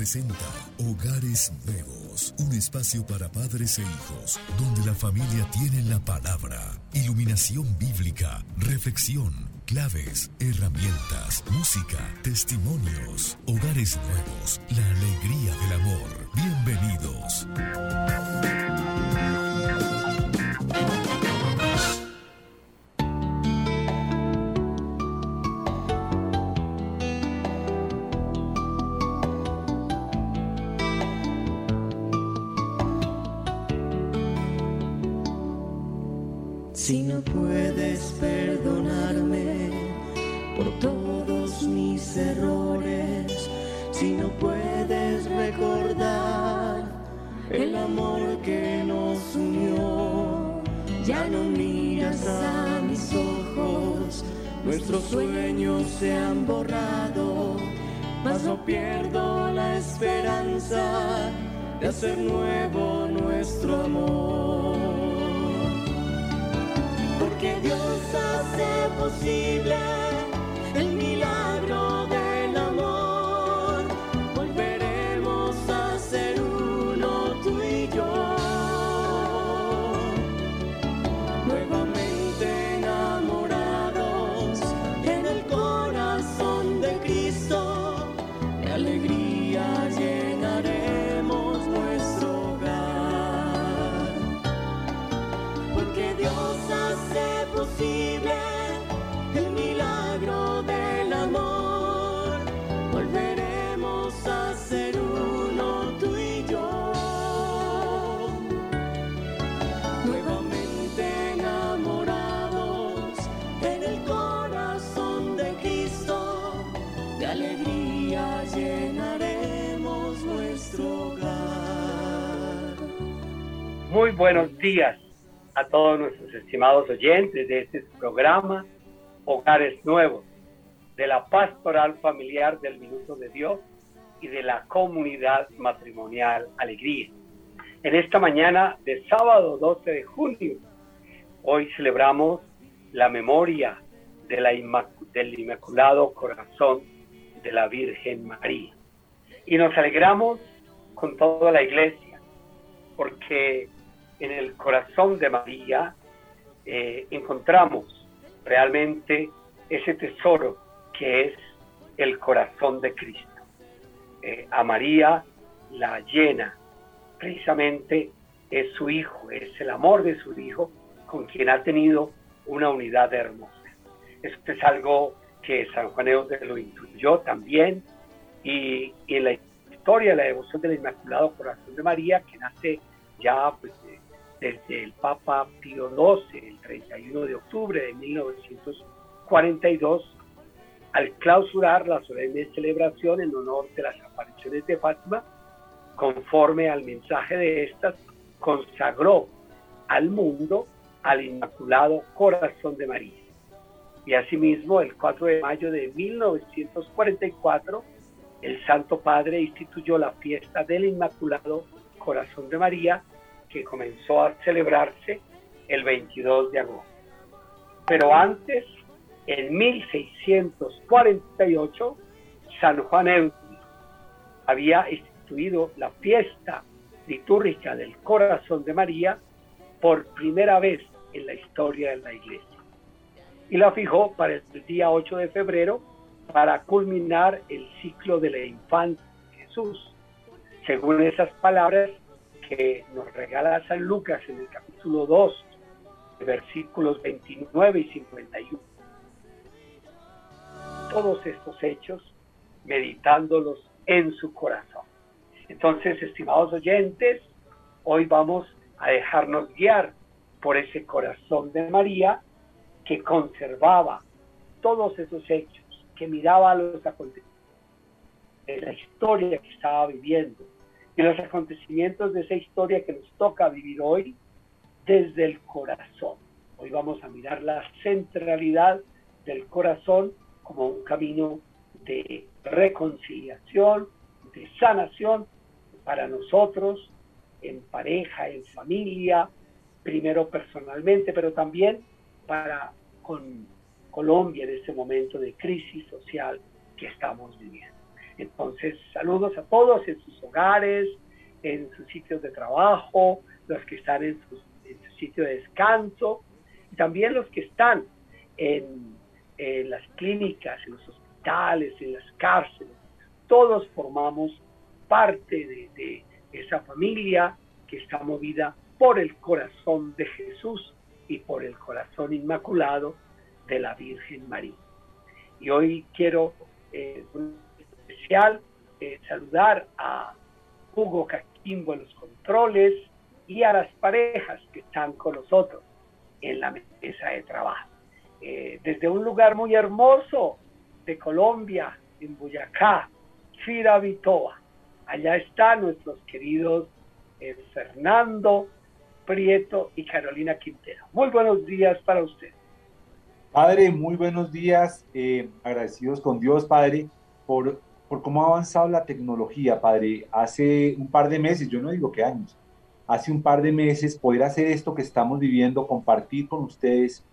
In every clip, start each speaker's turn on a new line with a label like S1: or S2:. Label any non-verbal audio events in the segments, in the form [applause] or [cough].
S1: presenta Hogares Nuevos, un espacio para padres e hijos, donde la familia tiene la palabra, iluminación bíblica, reflexión, claves, herramientas, música, testimonios. Hogares Nuevos, la alegría del amor. Bienvenidos.
S2: Buenos días a todos nuestros estimados oyentes de este programa Hogares Nuevos, de la Pastoral Familiar del Minuto de Dios y de la Comunidad Matrimonial Alegría. En esta mañana de sábado 12 de junio, hoy celebramos la memoria del Inmaculado Corazón de la Virgen María. Y nos alegramos con toda la iglesia, porque en el corazón de María eh, encontramos realmente ese tesoro que es el corazón de Cristo. Eh, a María la llena precisamente es su hijo, es el amor de su hijo con quien ha tenido una unidad hermosa. Esto es algo que San Juan Eudes lo intuyó también y, y en la historia de la devoción del Inmaculado Corazón de María, que nace ya pues, desde el Papa Pío XII, el 31 de octubre de 1942, al clausurar la solemne celebración en honor de las apariciones de Fátima, conforme al mensaje de estas, consagró al mundo al Inmaculado Corazón de María. Y asimismo, el 4 de mayo de 1944, el Santo Padre instituyó la fiesta del Inmaculado Corazón de María, que comenzó a celebrarse el 22 de agosto. Pero antes, en 1648, San Juan Eudes había instituido la fiesta litúrgica del Corazón de María por primera vez en la historia de la Iglesia. Y la fijó para el día 8 de febrero para culminar el ciclo de la infancia de Jesús. Según esas palabras que nos regala San Lucas en el capítulo 2, versículos 29 y 51. Todos estos hechos meditándolos en su corazón. Entonces, estimados oyentes, hoy vamos a dejarnos guiar por ese corazón de María que conservaba todos esos hechos, que miraba los acontecimientos la historia que estaba viviendo y los acontecimientos de esa historia que nos toca vivir hoy desde el corazón. Hoy vamos a mirar la centralidad del corazón como un camino de reconciliación, de sanación para nosotros, en pareja, en familia, primero personalmente, pero también para con Colombia en este momento de crisis social que estamos viviendo. Entonces, saludos a todos en sus hogares, en sus sitios de trabajo, los que están en su, sitio de descanso, y también los que están en, las clínicas, en los hospitales, en las cárceles. Todos formamos parte de esa familia que está movida por el corazón de Jesús y por el corazón inmaculado de la Virgen María. Y hoy quiero eh, eh, saludar a Hugo Caquimbo en los controles y a las parejas que están con nosotros en la mesa de trabajo. Eh, desde un lugar muy hermoso de Colombia, en Boyacá, Firavitoa. Allá están nuestros queridos Fernando, Prieto y Carolina Quintero. Muy buenos días para usted.
S3: Padre, muy buenos días. Eh, agradecidos con Dios, Padre, por, por cómo ha avanzado la tecnología, Padre. Hace un par de meses, yo no digo que años, hace un par de meses poder hacer esto que estamos viviendo, compartir con ustedes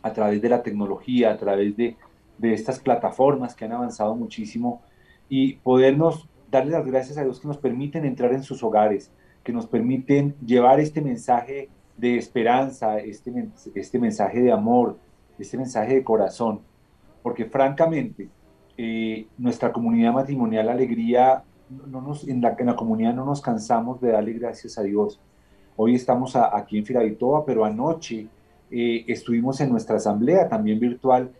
S3: a través de la tecnología, a través de, de estas plataformas que han avanzado muchísimo y podernos darle las gracias a Dios que nos permiten entrar en sus hogares, que nos permiten llevar este mensaje de esperanza, este, este mensaje de amor, este mensaje de corazón, porque francamente eh, nuestra comunidad matrimonial Alegría, no nos, en, la, en la comunidad no nos cansamos de darle gracias a Dios. Hoy estamos aquí en Firavitoa, pero anoche eh, estuvimos en nuestra asamblea también virtual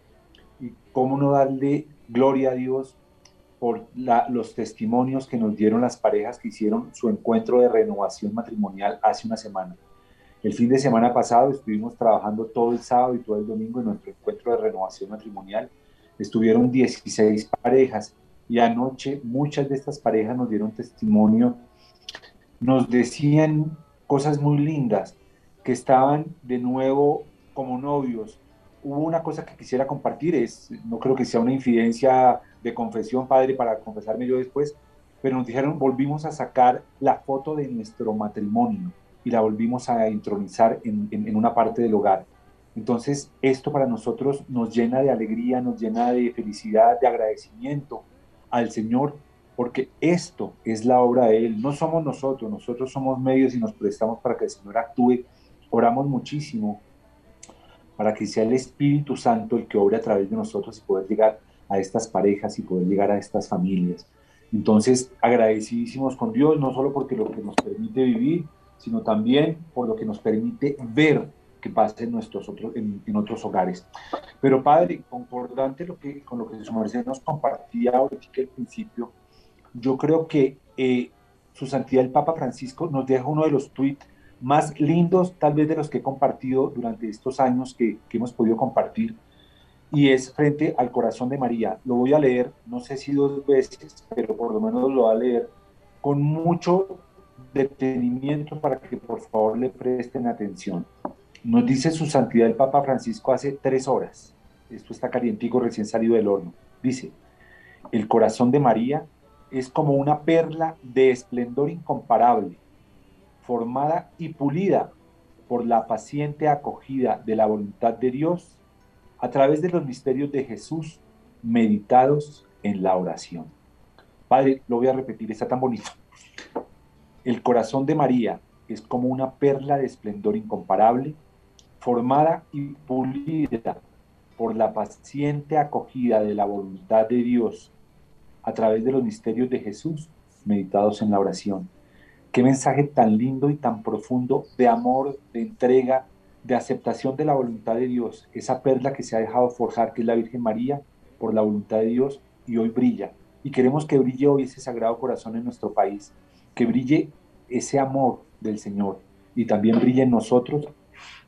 S3: y cómo no darle gloria a Dios por los testimonios que nos dieron las parejas que hicieron su encuentro de renovación matrimonial hace una semana. El fin de semana pasado estuvimos trabajando todo el sábado y todo el domingo en nuestro encuentro de renovación matrimonial. Estuvieron 16 parejas y anoche muchas de estas parejas nos dieron testimonio, nos decían cosas muy lindas, que estaban de nuevo como novios. Hubo una cosa que quisiera compartir, es, no creo que sea una infidencia de confesión, padre, para confesarme yo después, pero nos dijeron, volvimos a sacar la foto de nuestro matrimonio y la volvimos a intronizar en, en, una parte del hogar. Entonces, esto para nosotros nos llena de alegría, nos llena de felicidad, de agradecimiento al Señor, porque esto es la obra de Él, no somos nosotros, nosotros somos medios y nos prestamos para que el Señor actúe. Oramos muchísimo para que sea el Espíritu Santo el que obre a través de nosotros y poder llegar a estas parejas y poder llegar a estas familias. Entonces, agradecidísimos con Dios, no solo porque lo que nos permite vivir, sino también por lo que nos permite ver que pasa en, nuestros otros, en, otros hogares. Pero Padre, concordante lo que, con lo que su merced nos compartía ahorita al principio, yo creo que eh, su santidad el Papa Francisco nos deja uno de los tweets más lindos tal vez de los que he compartido durante estos años que, que hemos podido compartir y es frente al corazón de María. Lo voy a leer, no sé si dos veces, pero por lo menos lo voy a leer con mucho detenimiento para que por favor le presten atención. Nos dice su santidad el Papa Francisco hace tres horas. Esto está calientico, recién salido del horno. Dice, el corazón de María es como una perla de esplendor incomparable, formada y pulida por la paciente acogida de la voluntad de Dios a través de los misterios de Jesús meditados en la oración. Padre, lo voy a repetir, está tan bonito. El corazón de María es como una perla de esplendor incomparable, formada y pulida por la paciente acogida de la voluntad de Dios a través de los misterios de Jesús meditados en la oración. Qué mensaje tan lindo y tan profundo de amor, de entrega, de aceptación de la voluntad de Dios, esa perla que se ha dejado forjar, que es la Virgen María, por la voluntad de Dios, y hoy brilla. Y queremos que brille hoy ese sagrado corazón en nuestro país, que brille ese amor del Señor, y también brille en nosotros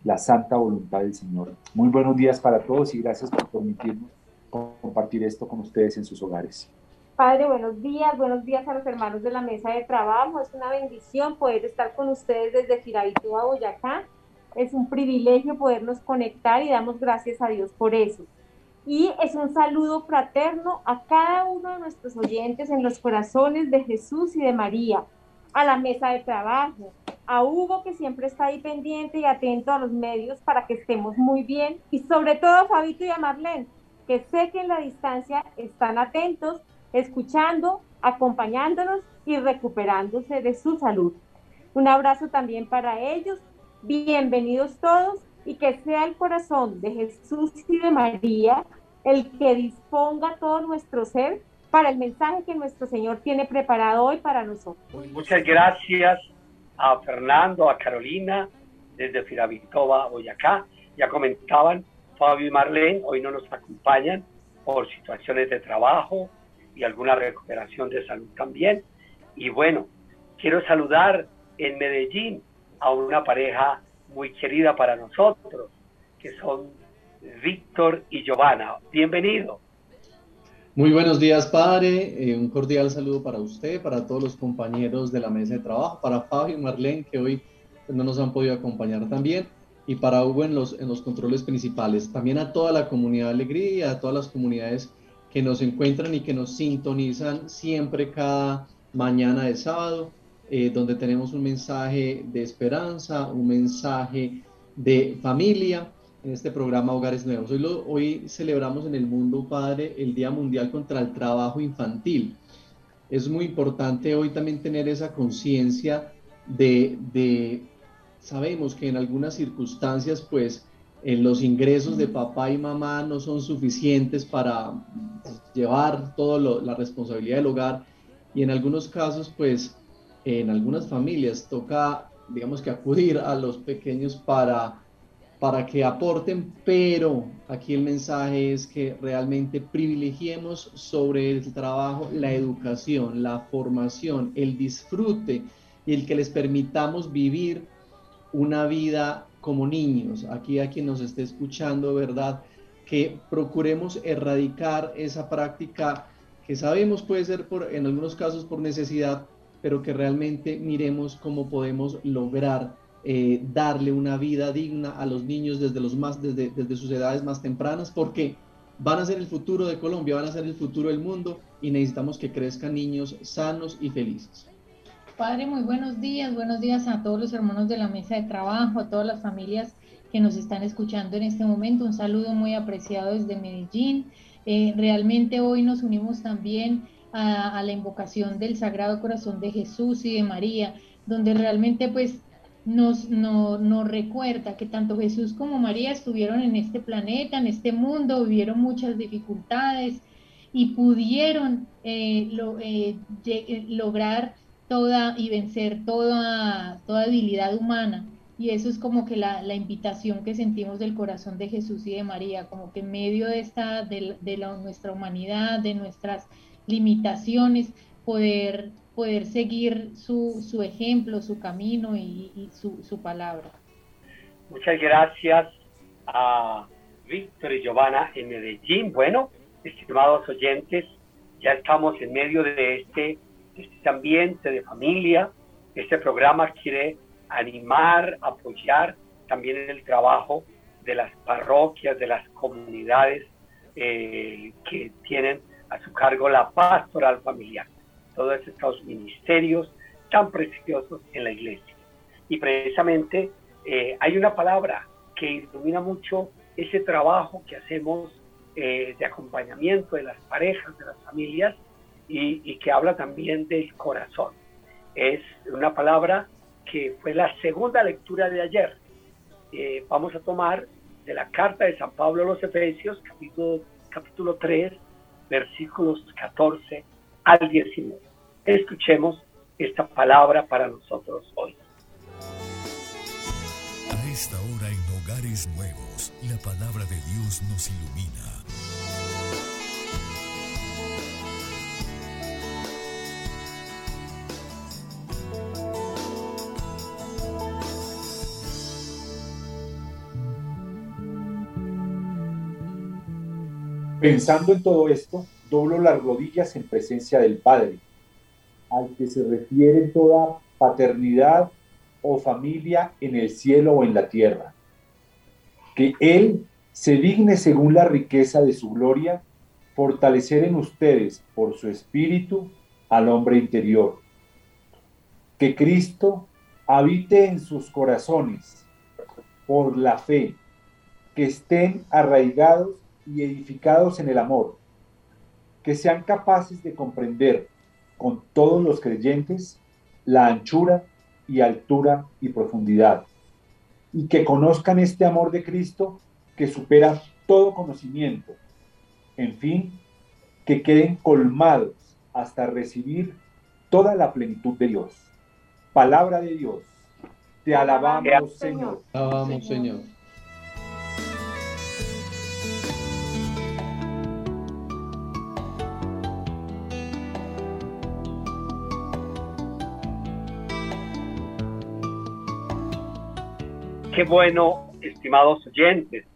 S3: la santa voluntad del Señor. Muy buenos días para todos y gracias por permitirnos compartir esto con ustedes en sus hogares.
S4: Padre, buenos días, buenos días a los hermanos de la mesa de trabajo. Es una bendición poder estar con ustedes desde Firaitúa, Boyacá es un privilegio podernos conectar y damos gracias a Dios por eso. Y es un saludo fraterno a cada uno de nuestros oyentes en los corazones de Jesús y de María, a la mesa de trabajo, a Hugo que siempre está ahí pendiente y atento a los medios para que estemos muy bien y sobre todo a Fabito y a Marlene, que sé que en la distancia están atentos escuchando, acompañándonos y recuperándose de su salud. Un abrazo también para ellos. Bienvenidos todos y que sea el corazón de Jesús y de María el que disponga todo nuestro ser para el mensaje que nuestro Señor tiene preparado hoy para nosotros.
S2: Muchas gracias a Fernando, a Carolina, desde Firavitoba, Boyacá. Ya comentaban, Fabio y Marlene hoy no nos acompañan por situaciones de trabajo y alguna recuperación de salud también. Y bueno, quiero saludar en Medellín a una pareja muy querida para nosotros, que son Víctor y Giovanna. Bienvenido.
S5: Muy buenos días, padre. Eh, un cordial saludo para usted, para todos los compañeros de la mesa de trabajo, para Fabio y Marlene, que hoy no nos han podido acompañar también, y para Hugo en los, en los controles principales. También a toda la comunidad de Alegría, a todas las comunidades que nos encuentran y que nos sintonizan siempre cada mañana de sábado eh, donde tenemos un mensaje de esperanza, un mensaje de familia en este programa Hogares Nuevos. Hoy, hoy celebramos en el mundo, Padre, el Día Mundial contra el Trabajo Infantil. Es muy importante hoy también tener esa conciencia de, de, sabemos que en algunas circunstancias, pues, en los ingresos de papá y mamá no son suficientes para llevar toda la responsabilidad del hogar y en algunos casos, pues, en algunas familias toca, digamos que acudir a los pequeños para, para que aporten, pero aquí el mensaje es que realmente privilegiemos sobre el trabajo la educación, la formación, el disfrute y el que les permitamos vivir una vida como niños. Aquí a quien nos esté escuchando, ¿verdad? Que procuremos erradicar esa práctica que sabemos puede ser por, en algunos casos por necesidad, pero que realmente miremos cómo podemos lograr eh, darle una vida digna a los niños desde, los más, desde, desde sus edades más tempranas, porque van a ser el futuro de Colombia, van a ser el futuro del mundo y necesitamos que crezcan niños sanos y felices.
S6: Padre, muy buenos días, buenos días a todos los hermanos de la mesa de trabajo, a todas las familias que nos están escuchando en este momento. Un saludo muy apreciado desde Medellín. Eh, realmente hoy nos unimos también a, la invocación del Sagrado Corazón de Jesús y de María, donde realmente pues nos, nos recuerda que tanto Jesús como María estuvieron en este planeta, en este mundo, vivieron muchas dificultades y pudieron eh, eh, eh, lograr toda y vencer toda, toda debilidad humana. Y eso es como que la, la, invitación que sentimos del corazón de Jesús y de María, como que en medio de esta, de, de la, nuestra humanidad, de nuestras limitaciones, poder, poder seguir su, su ejemplo, su camino y, su, su, palabra.
S2: Muchas gracias a Víctor y Giovanna en Medellín. Bueno, estimados oyentes, ya estamos en medio de este, este ambiente de familia. Este programa quiere animar, apoyar también el trabajo de las parroquias, de las comunidades eh, que tienen a su cargo la pastoral familiar, todos estos ministerios tan preciosos en la iglesia. Y precisamente eh, hay una palabra que ilumina mucho ese trabajo que hacemos eh, de acompañamiento de las parejas, de las familias, y, que habla también del corazón. Es una palabra que fue la segunda lectura de ayer. Eh, vamos a tomar de la carta de San Pablo a los Efesios, capítulo, capítulo 3, versículos 14 al 19. Escuchemos esta palabra para nosotros hoy.
S1: A esta hora en Hogares Nuevos, la palabra de Dios nos ilumina.
S3: Pensando en todo esto, doblo las rodillas en presencia del Padre, al que se refiere toda paternidad o familia en el cielo o en la tierra. Que Él se digne según la riqueza de su gloria, fortalecer en ustedes por su espíritu al hombre interior. Que Cristo habite en sus corazones por la fe, que estén arraigados y edificados en el amor, que sean capaces de comprender con todos los creyentes la anchura y altura y profundidad, y que conozcan este amor de Cristo que supera todo conocimiento. En fin, que queden colmados hasta recibir toda la plenitud de Dios. Palabra de Dios. Te alabamos, Señor.
S5: Alabamos, Señor.
S2: Qué bueno, estimados oyentes,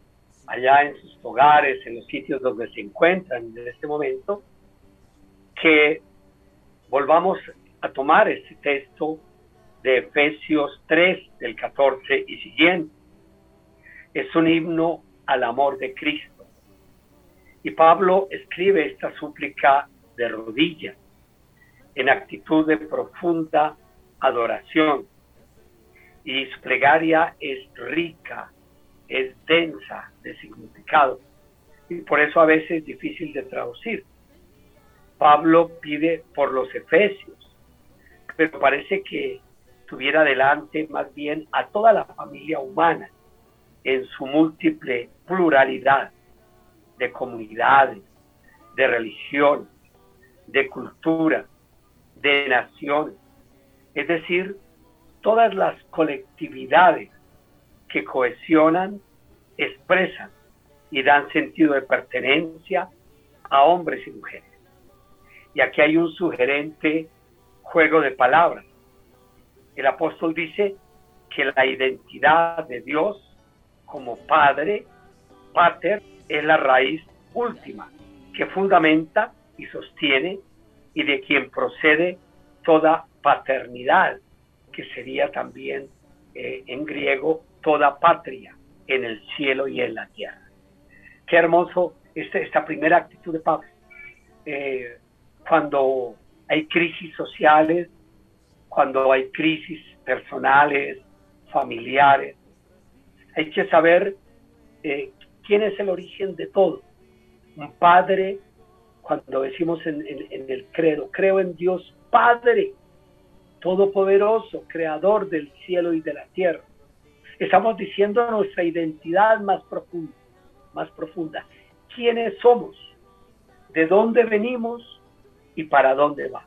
S2: allá en sus hogares, en los sitios donde se encuentran en este momento, que volvamos a tomar este texto de Efesios 3, del 14 y siguiente. Es un himno al amor de Cristo. Y Pablo escribe esta súplica de rodillas, en actitud de profunda adoración. Y su plegaria es rica, es densa de significado. Y por eso a veces es difícil de traducir. Pablo pide por los efesios, pero parece que tuviera delante más bien a toda la familia humana en su múltiple pluralidad de comunidades, de religión, de cultura, de naciones, es decir, todas las colectividades que cohesionan, expresan y dan sentido de pertenencia a hombres y mujeres. Y aquí hay un sugerente juego de palabras. El apóstol dice que la identidad de Dios como Padre, Pater, es la raíz última que fundamenta y sostiene y de quien procede toda paternidad, que sería también eh, en griego toda patria en el cielo y en la tierra. Qué hermoso este, esta primera actitud de Pablo. Eh, cuando hay crisis sociales, cuando hay crisis personales, familiares. Hay que saber eh, quién es el origen de todo. Un padre, cuando decimos en el credo, creo en Dios Padre, todopoderoso, creador del cielo y de la tierra. Estamos diciendo nuestra identidad más profunda, más profunda. ¿Quiénes somos? ¿De dónde venimos? y para dónde va.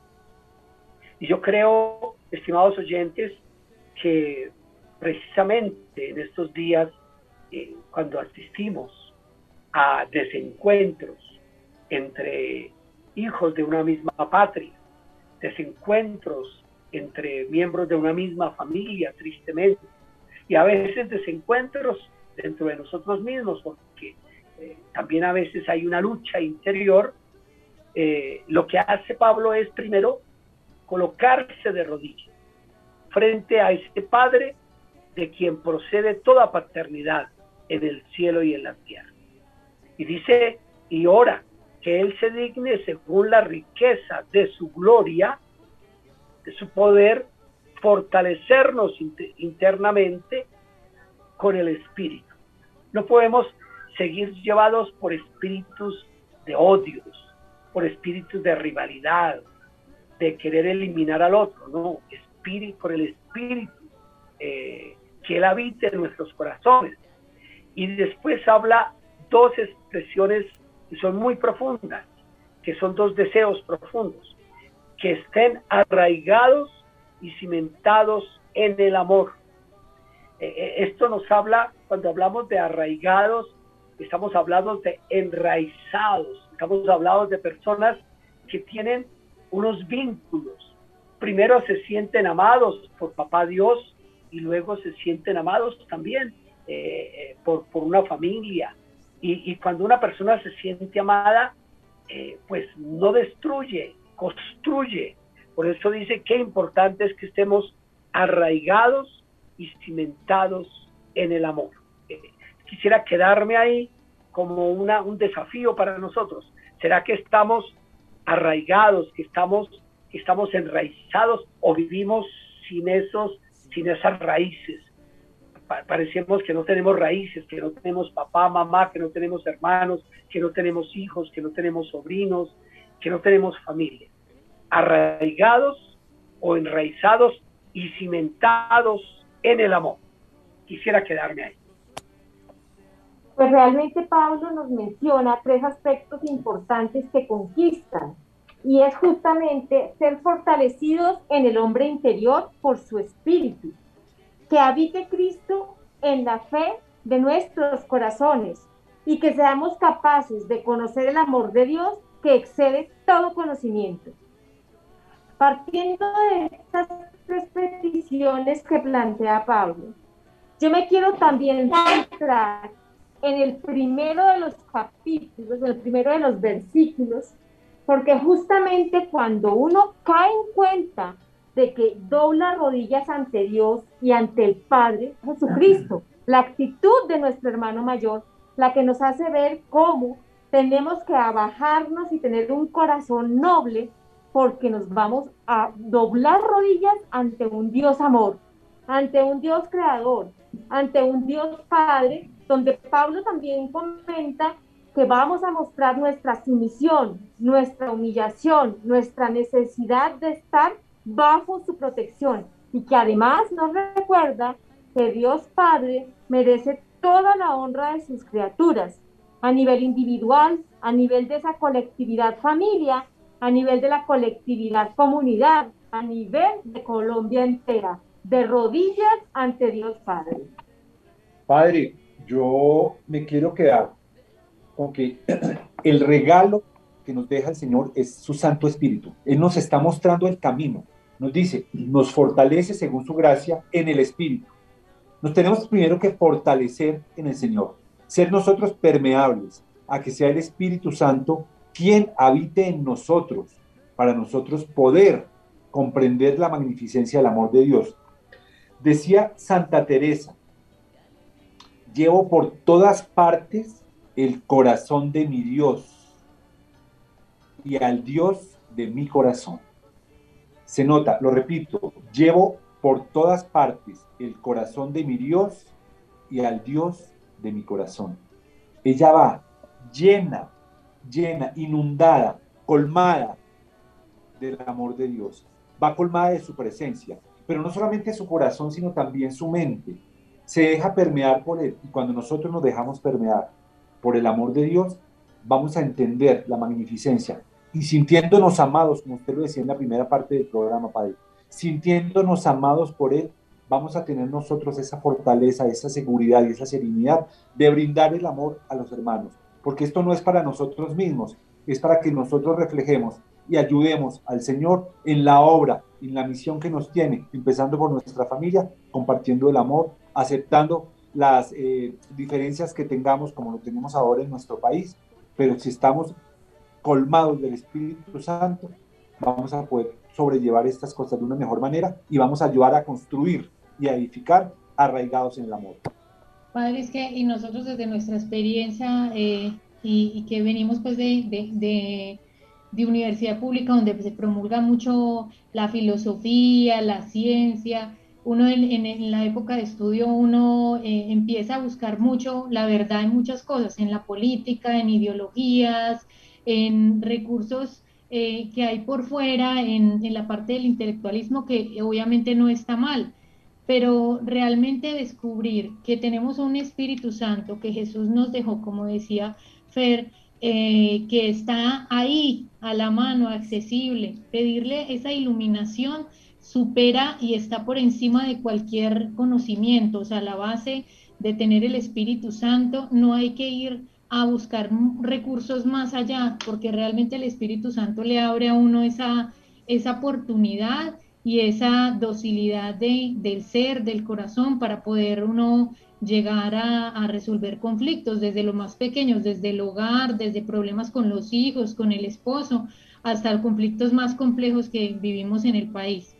S2: Y yo creo, estimados oyentes, que precisamente en estos días, eh, cuando asistimos a desencuentros entre hijos de una misma patria, desencuentros entre miembros de una misma familia, tristemente, y a veces desencuentros dentro de nosotros mismos, porque eh, también a veces hay una lucha interior eh, lo que hace Pablo es primero colocarse de rodillas frente a ese Padre de quien procede toda paternidad en el cielo y en la tierra. Y dice, y ora que Él se digne según la riqueza de su gloria, de su poder, fortalecernos internamente con el Espíritu. No podemos seguir llevados por espíritus de odios, por espíritus de rivalidad, de querer eliminar al otro, no, espíritu, por el espíritu eh, que él habite en nuestros corazones. Y después habla dos expresiones que son muy profundas, que son dos deseos profundos, que estén arraigados y cimentados en el amor. Eh, eh, esto nos habla, cuando hablamos de arraigados, estamos hablando de enraizados, Estamos hablando de personas que tienen unos vínculos. Primero se sienten amados por papá Dios y luego se sienten amados también eh, eh, por, una familia. Y, cuando una persona se siente amada, pues no destruye, construye. Por eso dice que importante es que estemos arraigados y cimentados en el amor. quisiera quedarme ahí como una, un desafío para nosotros. ¿Será que estamos arraigados, que estamos, que estamos enraizados o vivimos sin, esos, sin esas raíces? parecemos que no tenemos raíces, que no tenemos papá, mamá, que no tenemos hermanos, que no tenemos hijos, que no tenemos sobrinos, que no tenemos familia, arraigados o enraizados y cimentados en el amor. Quisiera quedarme ahí.
S7: Pues realmente Pablo nos menciona tres aspectos importantes que conquistan y es justamente ser fortalecidos en el hombre interior por su espíritu, que habite Cristo en la fe de nuestros corazones y que seamos capaces de conocer el amor de Dios que excede todo conocimiento. Partiendo de estas tres peticiones que plantea Pablo, yo me quiero también centrar en el primero de los capítulos, en el primero de los versículos, porque justamente cuando uno cae en cuenta de que dobla rodillas ante Dios y ante el Padre Jesucristo, la actitud de nuestro hermano mayor, la que nos hace ver cómo tenemos que abajarnos y tener un corazón noble, porque nos vamos a doblar rodillas ante un Dios amor, ante un Dios creador, ante un Dios Padre, donde Pablo también comenta que vamos a mostrar nuestra sumisión, nuestra humillación, nuestra necesidad de estar bajo su protección. Y que además nos recuerda que Dios Padre merece toda la honra de sus criaturas, a nivel individual, a nivel de esa colectividad familia, a nivel de la colectividad comunidad, a nivel de Colombia entera, de rodillas ante Dios Padre.
S3: Padre, yo me quiero quedar con que [clears throat] el regalo que nos deja el Señor es su Santo Espíritu. Él nos está mostrando el camino. Nos dice, nos fortalece según su gracia en el Espíritu. Nos tenemos primero que fortalecer en el Señor, ser nosotros permeables a que sea el Espíritu Santo quien habite en nosotros, para nosotros poder comprender la magnificencia del amor de Dios. Decía Santa Teresa, llevo por todas partes el corazón de mi Dios y al Dios de mi corazón. Se nota, lo repito, llevo por todas partes el corazón de mi Dios y al Dios de mi corazón. Ella va llena, llena, inundada, colmada del amor de Dios. Va colmada de su presencia, pero no solamente su corazón, sino también su mente. Se deja permear por él y cuando nosotros nos dejamos permear por el amor de Dios, vamos a entender la magnificencia y sintiéndonos amados, como usted lo decía en la primera parte del programa, Padre, sintiéndonos amados por Él, vamos a tener nosotros esa fortaleza, esa seguridad y esa serenidad de brindar el amor a los hermanos, porque esto no es para nosotros mismos, es para que nosotros reflejemos y ayudemos al Señor en la obra, en la misión que nos tiene, empezando por nuestra familia, compartiendo el amor, aceptando las eh, diferencias que tengamos como lo tenemos ahora en nuestro país, pero si estamos colmados del Espíritu Santo, vamos a poder sobrellevar estas cosas de una mejor manera y vamos a ayudar a construir y a edificar arraigados en el amor.
S6: Padre, es que y nosotros desde nuestra experiencia eh, y, que venimos pues de, de, de, universidad pública donde se promulga mucho la filosofía, la ciencia, uno en, la época de estudio uno eh, empieza a buscar mucho la verdad en muchas cosas, en la política, en ideologías, en recursos eh, que hay por fuera, en, en, la parte del intelectualismo, que obviamente no está mal, pero realmente descubrir que tenemos un Espíritu Santo que Jesús nos dejó, como decía Fer, eh, que está ahí, a la mano, accesible, pedirle esa iluminación supera y está por encima de cualquier conocimiento, o sea, la base de tener el Espíritu Santo, no hay que ir a buscar recursos más allá, porque realmente el Espíritu Santo le abre a uno esa, esa oportunidad y esa docilidad de, del ser, del corazón, para poder uno llegar a, resolver conflictos desde lo más pequeños, desde el hogar, desde problemas con los hijos, con el esposo, hasta conflictos más complejos que vivimos en el país.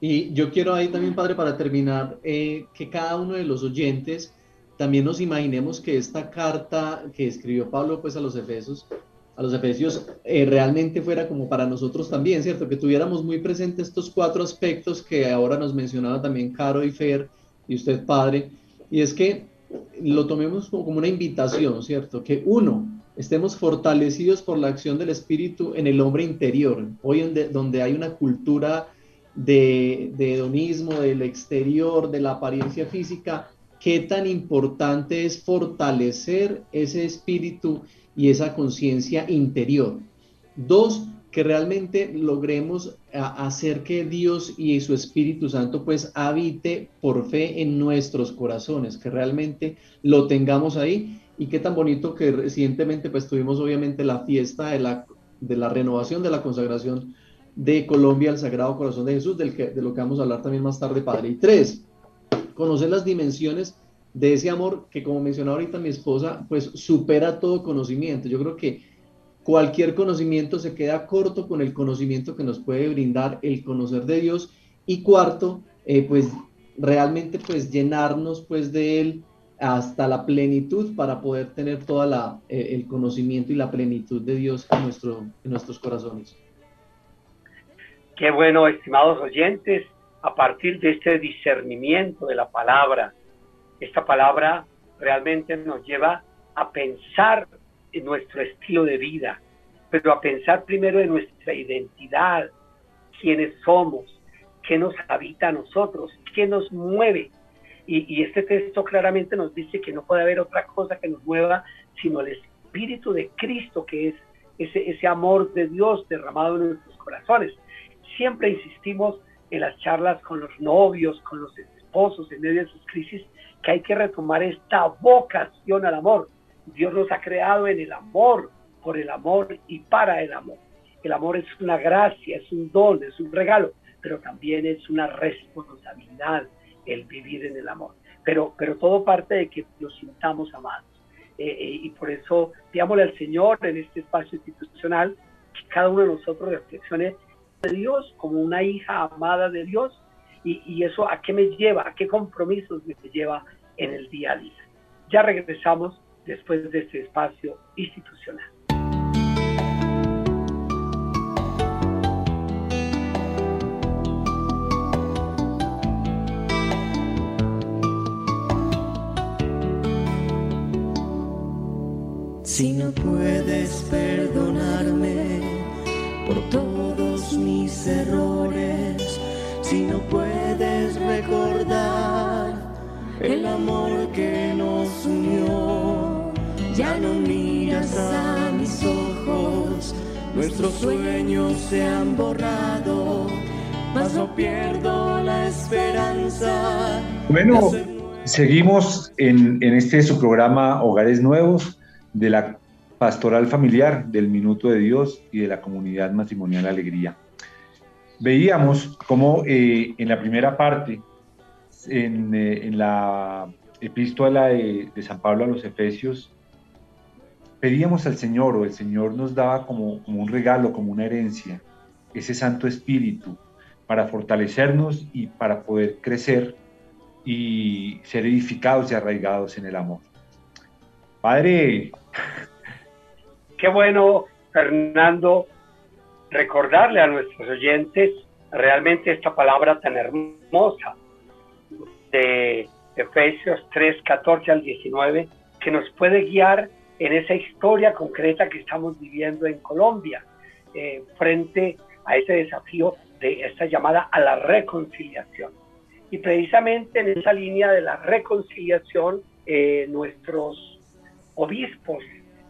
S5: Y yo quiero ahí también, padre, para terminar, eh, que cada uno de los oyentes también nos imaginemos que esta carta que escribió Pablo pues a los Efesios, a los Efesios, eh, realmente fuera como para nosotros también, ¿cierto? Que tuviéramos muy presentes estos cuatro aspectos que ahora nos mencionaba también Caro y Fer y usted, padre, y es que lo tomemos como una invitación, ¿cierto? Que uno, estemos fortalecidos por la acción del Espíritu en el hombre interior. Hoy en donde hay una cultura de, de hedonismo, del exterior, de la apariencia física, qué tan importante es fortalecer ese espíritu y esa conciencia interior. Dos, que realmente logremos hacer que Dios y su Espíritu Santo pues habite por fe en nuestros corazones, que realmente lo tengamos ahí y qué tan bonito que recientemente pues tuvimos obviamente la fiesta de la, de la renovación de la consagración de Colombia al Sagrado Corazón de Jesús, del que, de lo que vamos a hablar también más tarde, Padre. Y tres, conocer las dimensiones de ese amor que como mencionaba ahorita mi esposa, pues supera todo conocimiento. Yo creo que cualquier conocimiento se queda corto con el conocimiento que nos puede brindar el conocer de Dios. Y cuarto, eh, pues realmente pues llenarnos pues de Él hasta la plenitud para poder tener toda la, eh, el conocimiento y la plenitud de Dios en, nuestro, en nuestros corazones.
S2: Qué bueno, estimados oyentes, a partir de este discernimiento de la palabra, esta palabra realmente nos lleva a pensar en nuestro estilo de vida, pero a pensar primero en nuestra identidad, quiénes somos, qué nos habita a nosotros, qué nos mueve. Y, este texto claramente nos dice que no puede haber otra cosa que nos mueva sino el Espíritu de Cristo, que es ese, ese amor de Dios derramado en nuestros corazones. Siempre insistimos en las charlas con los novios, con los esposos, en medio de sus crisis, que hay que retomar esta vocación al amor. Dios nos ha creado en el amor, por el amor y para el amor. El amor es una gracia, es un don, es un regalo, pero también es una responsabilidad el vivir en el amor. Pero, pero todo parte de que nos sintamos amados. Eh, eh, y por eso pidámosle al Señor en este espacio institucional que cada uno de nosotros reflexione de Dios como una hija amada de Dios y, y eso a qué me lleva, a qué compromisos me lleva en el día a día. Ya regresamos después de este espacio institucional.
S8: Si no puedes perdonarme por todos mis errores, si no puedes recordar el amor que nos unió, ya no miras a mis ojos, nuestros sueños se han borrado, mas no pierdo la esperanza.
S3: Bueno, seguimos en, en este su programa Hogares Nuevos de la pastoral familiar del Minuto de Dios y de la comunidad matrimonial Alegría. Veíamos cómo eh, en la primera parte, en, eh, la epístola de, San Pablo a los Efesios, pedíamos al Señor o el Señor nos daba como un regalo, como una herencia, ese Santo Espíritu para fortalecernos y para poder crecer y ser edificados y arraigados en el amor. Padre.
S2: Qué bueno, Fernando, recordarle a nuestros oyentes realmente esta palabra tan hermosa de Efesios 3, 14 al 19, que nos puede guiar en esa historia concreta que estamos viviendo en Colombia, eh, frente a ese desafío de esta llamada a la reconciliación. Y precisamente en esa línea de la reconciliación, eh, nuestros obispos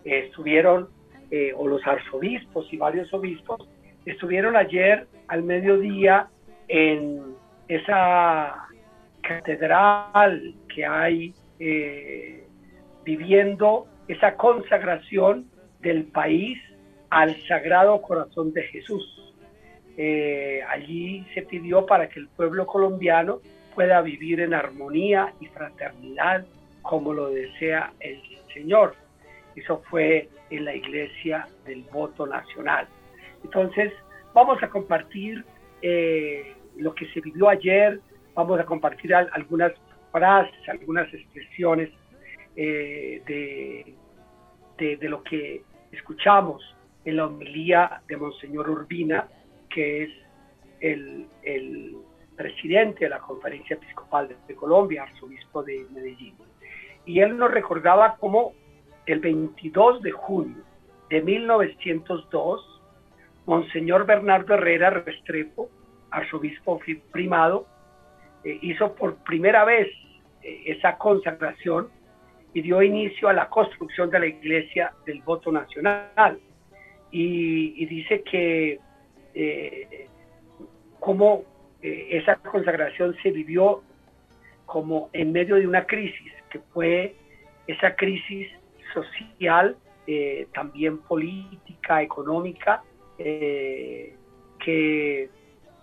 S2: estuvieron, eh, o los arzobispos y varios obispos, estuvieron ayer al mediodía en esa catedral que hay eh, viviendo esa consagración del país al Sagrado Corazón de Jesús. Eh, allí se pidió para que el pueblo colombiano pueda vivir en armonía y fraternidad como lo desea el Señor. Eso fue en la iglesia del voto nacional. Entonces, vamos a compartir eh, lo que se vivió ayer, vamos a compartir algunas frases, algunas expresiones eh, de, lo que escuchamos en la homilía de Monseñor Urbina, que es el, presidente de la Conferencia Episcopal de Colombia, arzobispo de Medellín. Y él nos recordaba cómo el 22 de julio de 1902, Monseñor Bernardo Herrera Restrepo, arzobispo primado, eh, hizo por primera vez eh, esa consagración y dio inicio a la construcción de la iglesia del voto nacional. Y, dice que eh, como esa consagración se vivió como en medio de una crisis, que fue esa crisis social, también política, económica, que,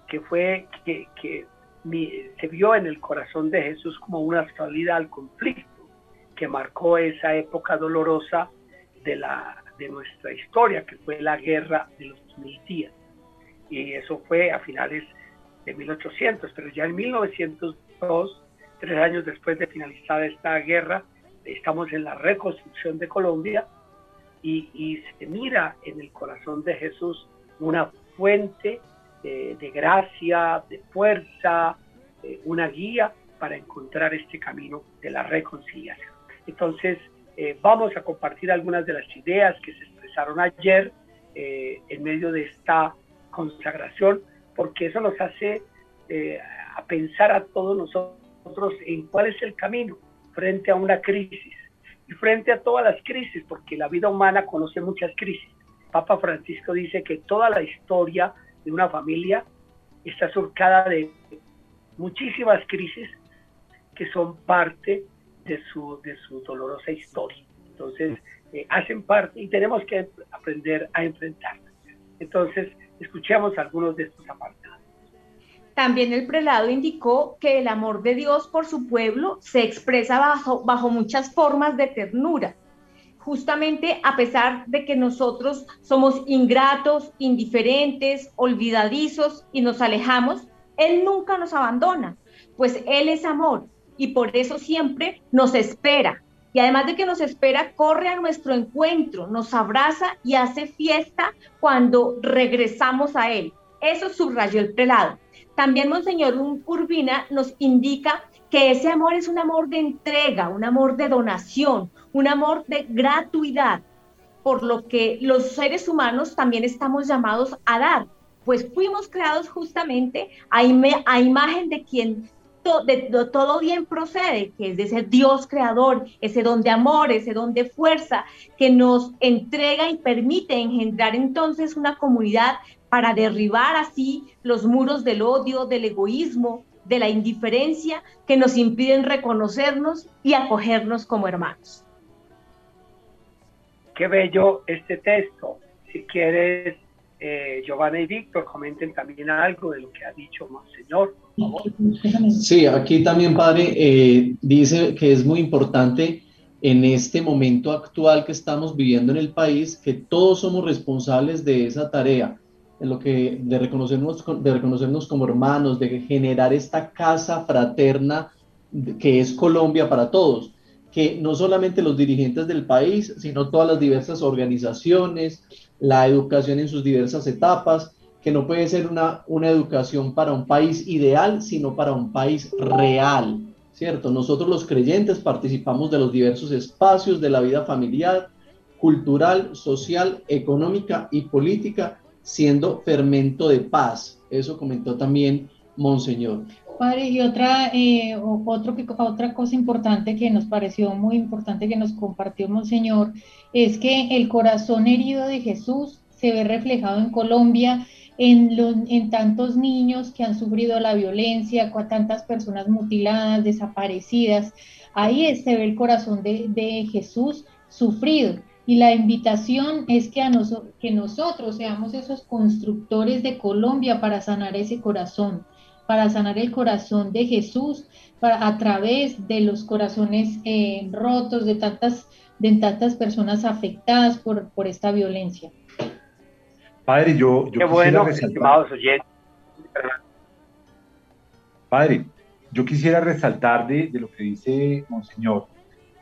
S2: que fue que se vio en el corazón de Jesús como una salida al conflicto que marcó esa época dolorosa de, la, de nuestra historia, que fue la guerra de los mil días. Y eso fue a finales de 1800, pero ya en 1902, tres años después de finalizar esta guerra, estamos en la reconstrucción de Colombia y, y se mira en el corazón de Jesús una fuente de, gracia, de fuerza, una guía para encontrar este camino de la reconciliación. Entonces, eh, vamos a compartir algunas de las ideas que se expresaron ayer eh, en medio de esta consagración, porque eso nos hace eh, a pensar a todos nosotros en cuál es el camino frente a una crisis y frente a todas las crisis, porque la vida humana conoce muchas crisis. Papa Francisco dice que toda la historia de una familia está surcada de muchísimas crisis que son parte de su, de su dolorosa historia. Entonces, eh, hacen parte y tenemos que aprender a enfrentarlas. Entonces, escuchemos algunos de estos apartados.
S4: También el prelado indicó que el amor de Dios por su pueblo se expresa bajo, bajo muchas formas de ternura justamente a pesar de que nosotros somos ingratos, indiferentes, olvidadizos y nos alejamos, Él nunca nos abandona, pues Él es amor y por eso siempre nos espera. Y además de que nos espera, corre a nuestro encuentro, nos abraza y hace fiesta cuando regresamos a Él. Eso subrayó el prelado. También Monseñor Urbina nos indica que ese amor es un amor de entrega, un amor de donación, un amor de gratuidad, por lo que los seres humanos también estamos llamados a dar, pues fuimos creados justamente a, imagen de quien todo bien procede, que es de ese Dios creador, ese don de amor, ese don de fuerza, que nos entrega y permite engendrar entonces una comunidad para derribar así los muros del odio, del egoísmo, de la indiferencia que nos impiden reconocernos y acogernos como hermanos.
S2: Qué bello este texto. Si quieres, eh, Giovanna y Víctor, comenten también algo de lo que ha dicho Monseñor, por favor.
S5: Sí, aquí también, padre, eh, dice que es muy importante en este momento actual que estamos viviendo en el país, que todos somos responsables de esa tarea en lo que de reconocernos, de reconocernos como hermanos, de generar esta casa fraterna que es Colombia para todos, que no solamente los dirigentes del país, sino todas las diversas organizaciones, la educación en sus diversas etapas, que no puede ser una, una educación para un país ideal, sino para un país real, ¿cierto? Nosotros los creyentes participamos de los diversos espacios de la vida familiar, cultural, social, económica y política siendo fermento de paz. Eso comentó también Monseñor.
S6: Padre, y otra, eh, otra cosa importante que nos pareció muy importante que nos compartió Monseñor es que el corazón herido de Jesús se ve reflejado en Colombia, en, tantos niños que han sufrido la violencia, con tantas personas mutiladas, desaparecidas. Ahí se ve el corazón de, Jesús sufrido. Y la invitación es que, a que nosotros seamos esos constructores de Colombia para sanar ese corazón, para sanar el corazón de Jesús, para, a través de los corazones eh, rotos de tantas, de tantas personas afectadas por, por esta violencia.
S3: Padre, yo, yo
S2: bueno, estimados oyentes.
S3: Padre, yo quisiera resaltar de, de lo que dice Monseñor,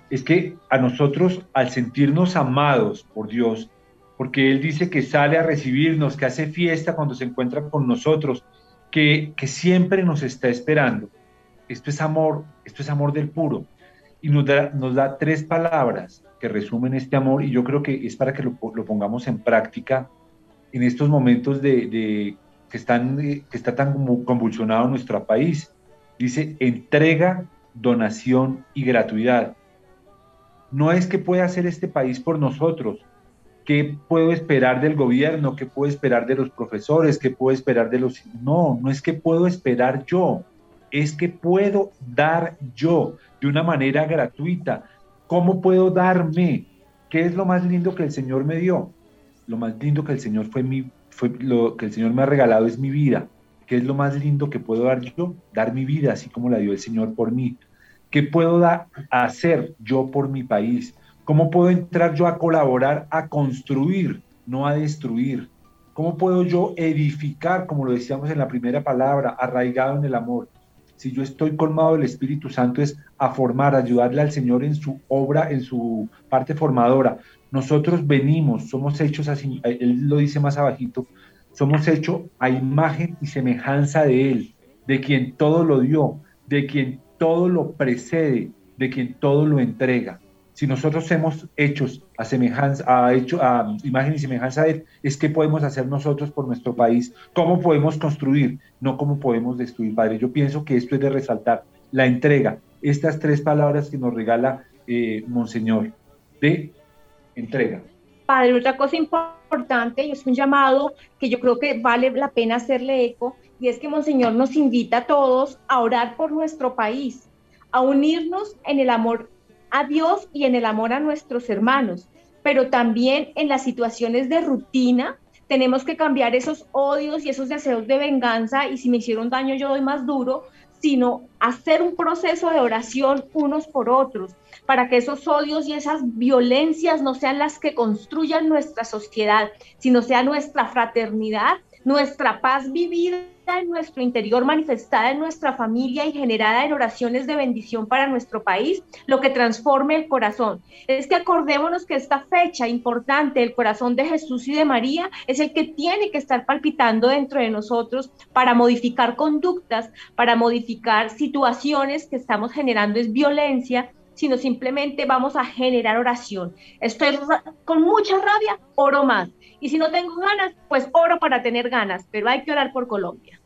S3: es que a nosotros, al sentirnos amados por Dios, porque Él dice que sale a recibirnos, que hace fiesta cuando se encuentra con nosotros, que, siempre nos está esperando. Esto es amor, esto es amor del puro. Y nos da, nos da tres palabras, que resumen este amor y yo creo que es para que lo, pongamos en práctica en estos momentos de, que, están, que está tan convulsionado nuestro país. Dice entrega, donación y gratuidad. No es que pueda hacer este país por nosotros. ¿Qué puedo esperar del gobierno? ¿Qué puedo esperar de los profesores? ¿Qué puedo esperar de los... No, no es que puedo esperar yo. Es que puedo dar yo de una manera gratuita. ¿Cómo puedo darme? ¿Qué es lo más lindo que el Señor me dio? Lo más lindo que el Señor fue mi, fue lo que el Señor me ha regalado es mi vida. ¿Qué es lo más lindo que puedo dar yo? Dar mi vida, así como la dio el Señor por mí. ¿Qué puedo hacer yo por mi país? ¿Cómo puedo entrar yo a colaborar, a construir, no a destruir? ¿Cómo puedo yo edificar, como lo decíamos en la primera palabra, arraigado en el amor? Si yo estoy colmado del Espíritu Santo es a formar, ayudarle al Señor en su obra, en su parte formadora. Nosotros venimos, somos hechos así, él lo dice más abajito, somos hechos a imagen y semejanza de Él, de quien todo lo dio, de quien todo lo precede, de quien todo lo entrega. Si nosotros hemos hechos a semejanza, a, hecho, a imagen y semejanza de Él, es que podemos hacer nosotros por nuestro país, cómo podemos construir, no cómo podemos destruir, Padre. Yo pienso que esto es de resaltar la entrega, estas tres palabras que nos regala eh, Monseñor, de entrega.
S4: Padre, otra cosa importante y es un llamado que yo creo que vale la pena hacerle eco, y es que Monseñor nos invita a todos a orar por nuestro país, a unirnos en el amor a Dios y en el amor a nuestros hermanos, pero también en las situaciones de rutina tenemos que cambiar esos odios y esos deseos de venganza. Y si me hicieron daño yo doy más duro, sino hacer un proceso de oración unos por otros, para que esos odios y esas violencias no sean las que construyan nuestra sociedad, sino sea nuestra fraternidad nuestra paz vivida en nuestro interior, manifestada en nuestra familia y generada en oraciones de bendición para nuestro país, lo que transforme el corazón. Es que acordémonos que esta fecha importante, el corazón de Jesús y de María, es el que tiene que estar palpitando dentro de nosotros para modificar conductas, para modificar situaciones que estamos generando es violencia sino simplemente vamos a generar oración. Estoy con mucha rabia, oro más. Y si no tengo ganas, pues oro para tener ganas, pero hay que orar por Colombia.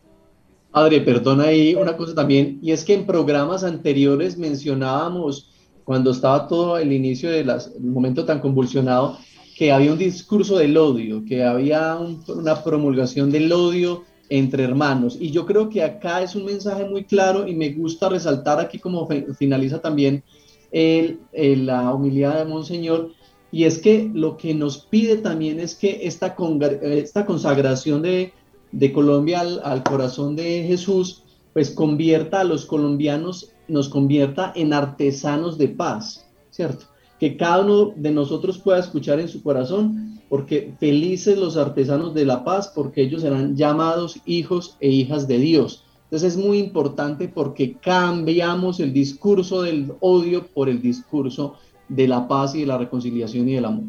S5: Padre, perdona ahí una cosa también, y es que en programas anteriores mencionábamos, cuando estaba todo el inicio del momento tan convulsionado, que había un discurso del odio, que había una promulgación del odio entre hermanos. Y yo creo que acá es un mensaje muy claro y me gusta resaltar aquí como finaliza también el, la humildad de Monseñor, y es que lo que nos pide también es que esta, esta consagración de, de Colombia al, al, corazón de Jesús, pues convierta a los colombianos, nos convierta en artesanos de paz, ¿cierto? Que cada uno de nosotros pueda escuchar en su corazón, porque felices los artesanos de la paz, porque ellos serán llamados hijos e hijas de Dios. Entonces es muy importante porque cambiamos el discurso del odio por el discurso de la paz y de la reconciliación y del amor.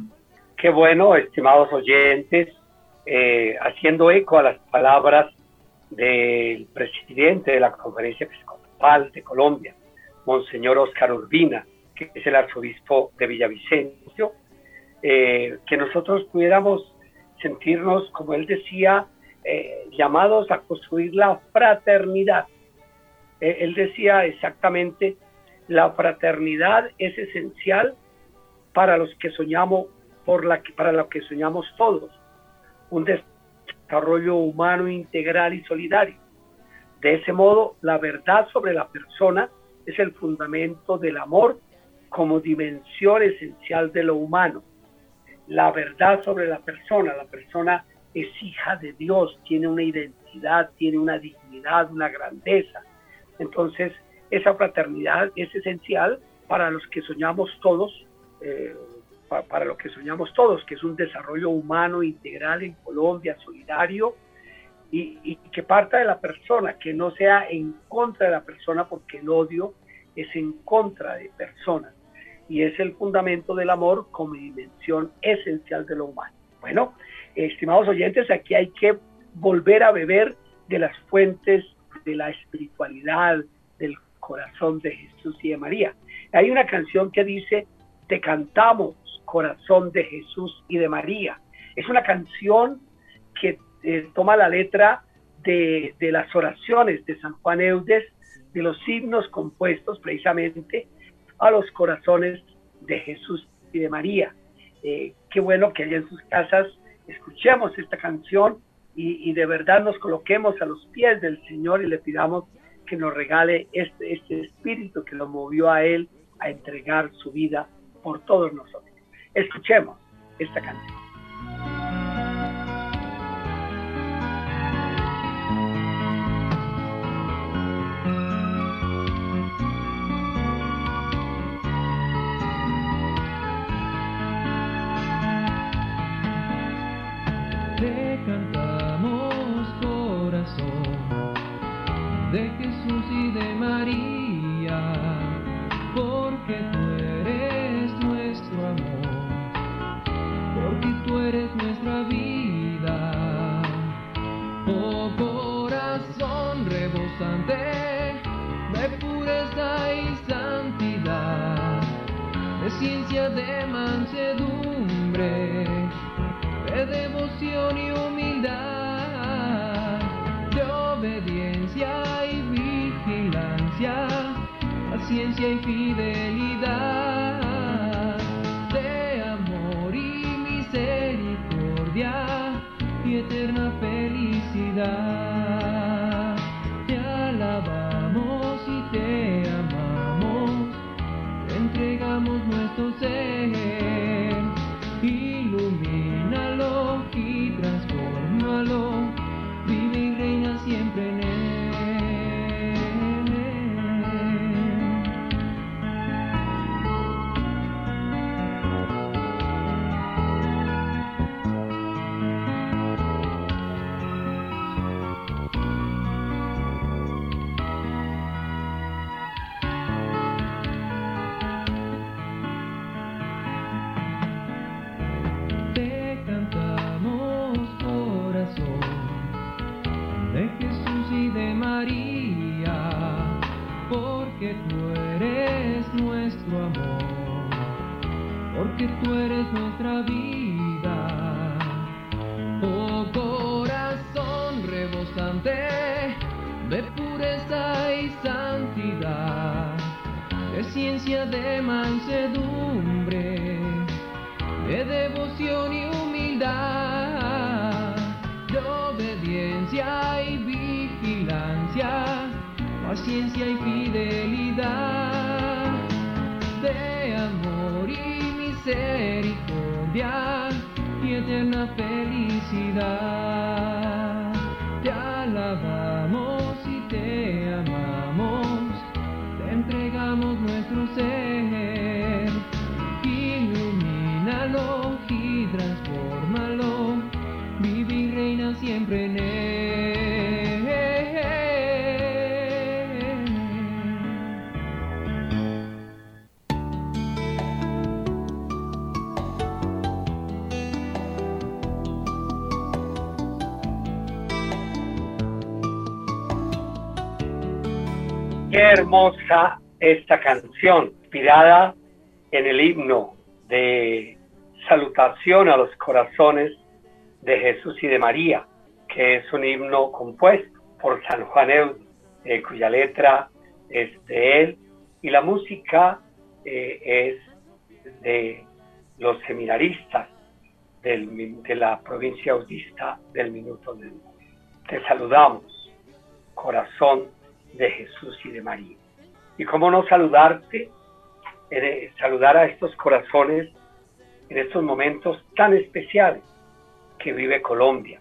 S2: Qué bueno, estimados oyentes, eh, haciendo eco a las palabras del presidente de la Conferencia Episcopal de Colombia, Monseñor Oscar Urbina, que es el arzobispo de Villavicencio, eh, que nosotros pudiéramos sentirnos, como él decía, eh, llamados a construir la fraternidad. Eh, él decía exactamente, la fraternidad es esencial para los que soñamos, para lo que soñamos todos, un desarrollo humano integral y solidario. De ese modo, la verdad sobre la persona es el fundamento del amor como dimensión esencial de lo humano. La verdad sobre la persona, la persona es hija de Dios, tiene una identidad, tiene una dignidad, una grandeza. Entonces, esa fraternidad es esencial para los que soñamos todos, eh, para, lo que soñamos todos, que es un desarrollo humano integral en Colombia, solidario, y, que parta de la persona, que no sea en contra de la persona, porque el odio es en contra de personas, y es el fundamento del amor como dimensión esencial de lo humano. Bueno, estimados oyentes, aquí hay que volver a beber de las fuentes de la espiritualidad, corazón de Jesús y de María. Hay una canción que dice, te cantamos, corazón de Jesús y de María. Es una canción que eh, toma la letra de, las oraciones de San Juan Eudes, de los himnos compuestos precisamente a los corazones de Jesús y de María. Eh, qué bueno que allá en sus casas escuchemos esta canción y, de verdad nos coloquemos a los pies del Señor y le pidamos que nos regale este, este espíritu que lo movió a Él a entregar su vida por todos nosotros. Escuchemos esta canción.
S9: De Jesús y de María, porque tú eres nuestro amor, porque tú eres nuestra vida. Oh corazón rebosante de pureza y santidad, de ciencia de mansedumbre de devoción y humildad, paciencia y tú eres nuestra vida. Oh corazón rebosante de pureza y santidad, de ciencia de mansedumbre de devoción y humildad, de obediencia y vigilancia, paciencia y fidelidad, misericordia y eterna felicidad. Te alabamos
S2: Qué hermosa esta canción, inspirada en el himno de salutación a los corazones de Jesús y de María, que es un himno compuesto por San Juan Eudes, eh, cuya letra es de él, y la música eh, es de los seminaristas del, de la provincia autista del Minuto de Dios. Te saludamos, corazón de Jesús y de María. Y cómo no saludarte, eh, saludar a estos corazones en estos momentos tan especiales que vive Colombia.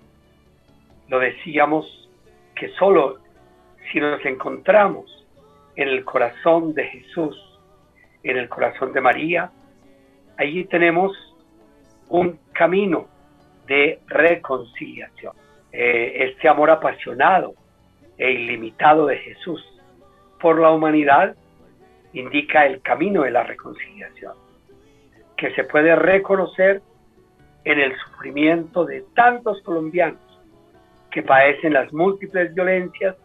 S2: Lo decíamos que solo si nos encontramos en el corazón de Jesús, en el corazón de María, allí tenemos un camino de reconciliación. Eh, este amor apasionado e ilimitado de Jesús por la humanidad indica el camino de la reconciliación, que se puede reconocer en el sufrimiento de tantos colombianos que padecen las múltiples violencias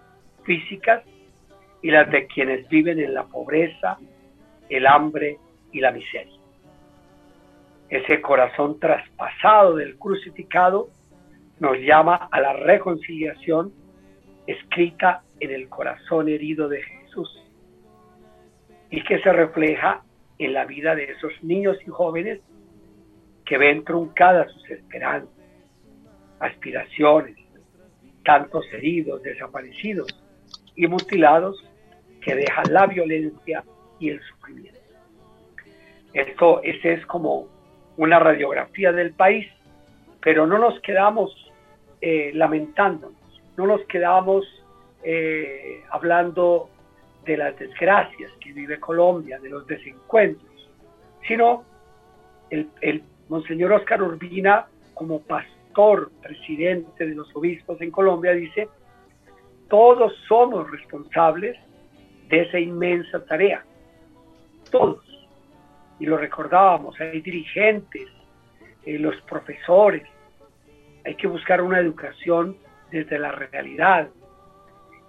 S2: físicas y las de quienes viven en la pobreza, el hambre y la miseria. ese corazón traspasado del crucificado, nos llama a la reconciliación escrita en el corazón herido de Jesús y que se refleja en la vida de esos niños y jóvenes que ven truncadas sus esperanzas, aspiraciones, tantos heridos, desaparecidos y mutilados que dejan la violencia y el sufrimiento. Esto ese es como una radiografía del país, pero no nos quedamos eh, lamentándonos, no nos quedamos eh, hablando de las desgracias que vive Colombia, de los desencuentros, sino el, Monseñor Oscar Urbina, como pastor, presidente de los obispos en Colombia, dice, todos somos responsables de esa inmensa tarea, todos. Y lo recordábamos, hay dirigentes, eh, los profesores, hay que buscar una educación desde la realidad,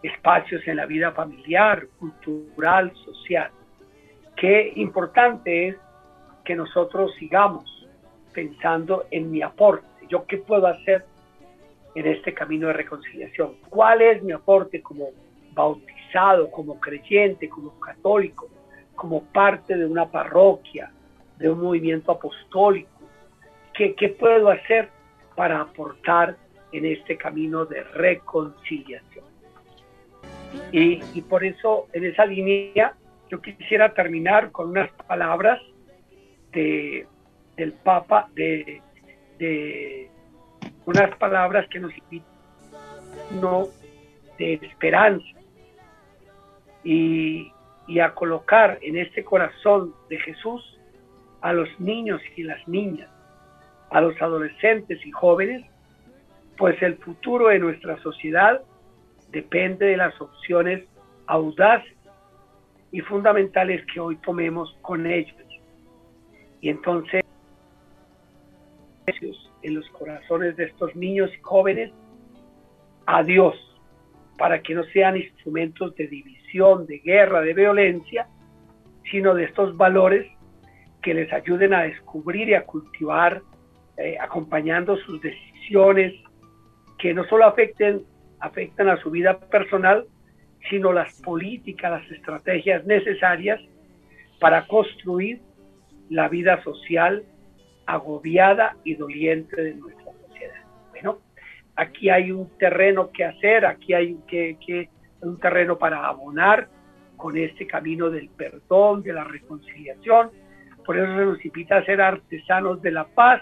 S2: espacios en la vida familiar, cultural, social. Qué importante es que nosotros sigamos pensando en mi aporte. ¿Yo qué puedo hacer en este camino de reconciliación? ¿Cuál es mi aporte como bautizado, como creyente, como católico, como parte de una parroquia, de un movimiento apostólico? ¿Qué, qué puedo hacer para aportar en este camino de reconciliación? Y, por eso, en esa línea, yo quisiera terminar con unas palabras de, del Papa, de, unas palabras que nos invitan no, de esperanza y a colocar en este corazón de Jesús a los niños y las niñas, a los adolescentes y jóvenes, pues el futuro de nuestra sociedad depende de las opciones audaces y fundamentales que hoy tomemos con ellos. Y entonces, en los corazones de estos niños y jóvenes, a Dios, para que no sean instrumentos de división, de guerra, de violencia, sino de estos valores que les ayuden a descubrir y a cultivar, eh, acompañando sus decisiones, que no solo afecten afectan a su vida personal, sino las políticas, las estrategias necesarias para construir la vida social agobiada y doliente de nuestra sociedad. Bueno, aquí hay un terreno que hacer, aquí hay que, que, un terreno para abonar con este camino del perdón, de la reconciliación. Por eso se nos invita a ser artesanos de la paz,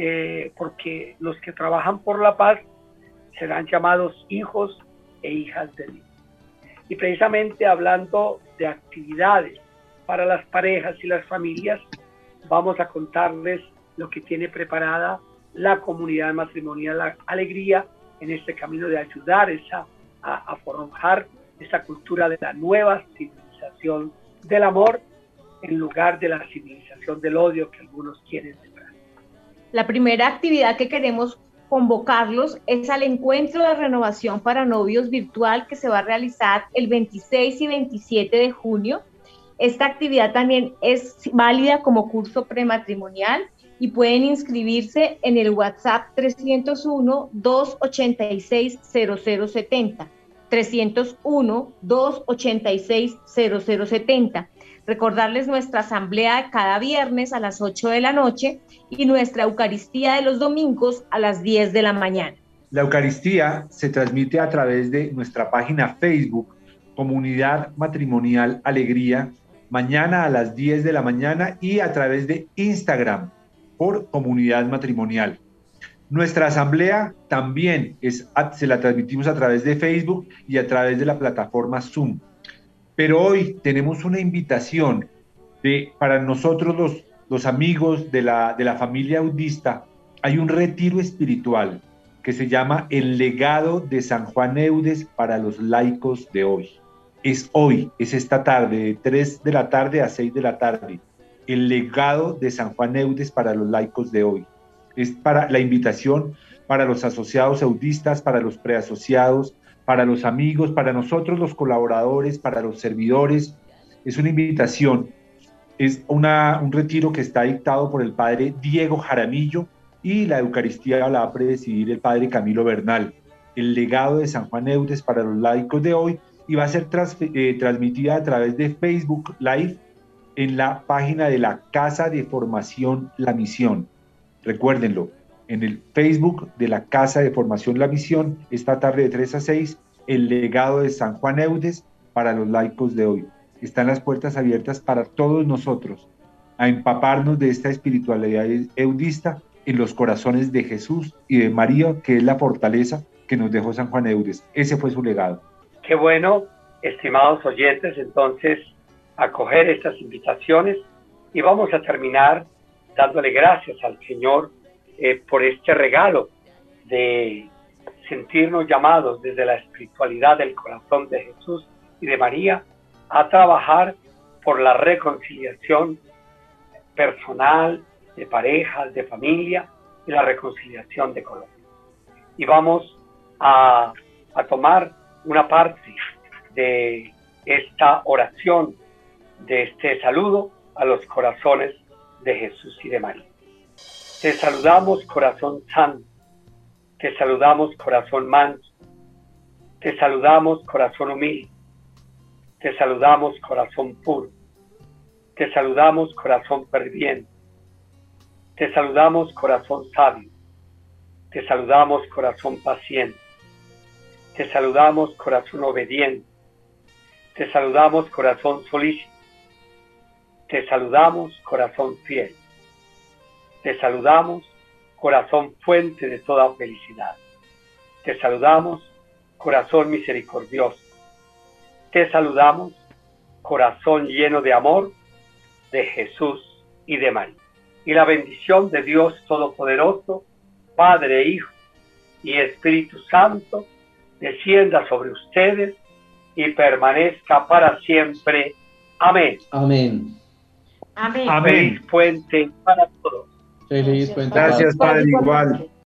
S2: eh, porque los que trabajan por la paz serán llamados hijos e hijas de Dios. Y precisamente hablando de actividades para las parejas y las familias, vamos a contarles lo que tiene preparada la comunidad matrimonial Alegría en este camino de ayudar a, a forjar esa cultura de la nueva civilización del amor en lugar de la civilización del odio que algunos quieren.
S4: La primera actividad que queremos convocarlos es al encuentro de renovación para novios virtual que se va a realizar el 26 y 27 de junio. Esta actividad también es válida como curso prematrimonial y pueden inscribirse en el WhatsApp 301-286-0070. 301-286-0070. Recordarles nuestra asamblea cada viernes a las 8 de la noche y nuestra Eucaristía de los domingos a las 10 de la mañana.
S3: La Eucaristía se transmite a través de nuestra página Facebook, Comunidad Matrimonial Alegría, mañana a las 10 de la mañana y a través de Instagram por Comunidad Matrimonial. Nuestra asamblea también es, se la transmitimos a través de Facebook y a través de la plataforma Zoom. Pero hoy tenemos una invitación de, para nosotros los, los amigos de la, de la familia audista. Hay un retiro espiritual que se llama El legado de San Juan Eudes para los laicos de hoy. Es hoy, es esta tarde, de 3 de la tarde a 6 de la tarde. El legado de San Juan Eudes para los laicos de hoy. Es para la invitación para los asociados audistas, para los preasociados, para los amigos, para nosotros los colaboradores, para los servidores. Es una invitación Es una, un retiro que está dictado por el padre Diego Jaramillo y la Eucaristía la va a presidir el padre Camilo Bernal. El legado de San Juan Eudes para los laicos de hoy y va a ser eh, transmitida a través de Facebook Live en la página de la Casa de Formación La Misión. Recuérdenlo, en el Facebook de la Casa de Formación La Misión, esta tarde de 3 a 6, el legado de San Juan Eudes para los laicos de hoy. Están las puertas abiertas para todos nosotros a empaparnos de esta espiritualidad eudista en los corazones de Jesús y de María, que es la fortaleza que nos dejó San Juan Eudes. Ese fue su legado.
S2: Qué bueno, estimados oyentes, entonces acoger estas invitaciones y vamos a terminar dándole gracias al Señor eh, por este regalo de sentirnos llamados desde la espiritualidad del corazón de Jesús y de María a trabajar por la reconciliación personal, de parejas, de familia y la reconciliación de Colombia. Y vamos a, a tomar una parte de esta oración, de este saludo a los corazones de Jesús y de María. Te saludamos corazón santo, te saludamos corazón manso, te saludamos corazón humilde, te saludamos corazón puro, te saludamos corazón ferviente, te saludamos corazón sabio, te saludamos corazón paciente, te saludamos, corazón obediente. Te saludamos, corazón solícito. Te saludamos, corazón fiel. Te saludamos, corazón fuente de toda felicidad. Te saludamos, corazón misericordioso. Te saludamos, corazón lleno de amor de Jesús y de María. Y la bendición de Dios Todopoderoso, Padre, Hijo y Espíritu Santo, descienda sobre ustedes y permanezca para siempre. Amén.
S5: Amén.
S2: Amén. Feliz puente para todos.
S5: Feliz puente.
S3: Gracias, Padre, igual.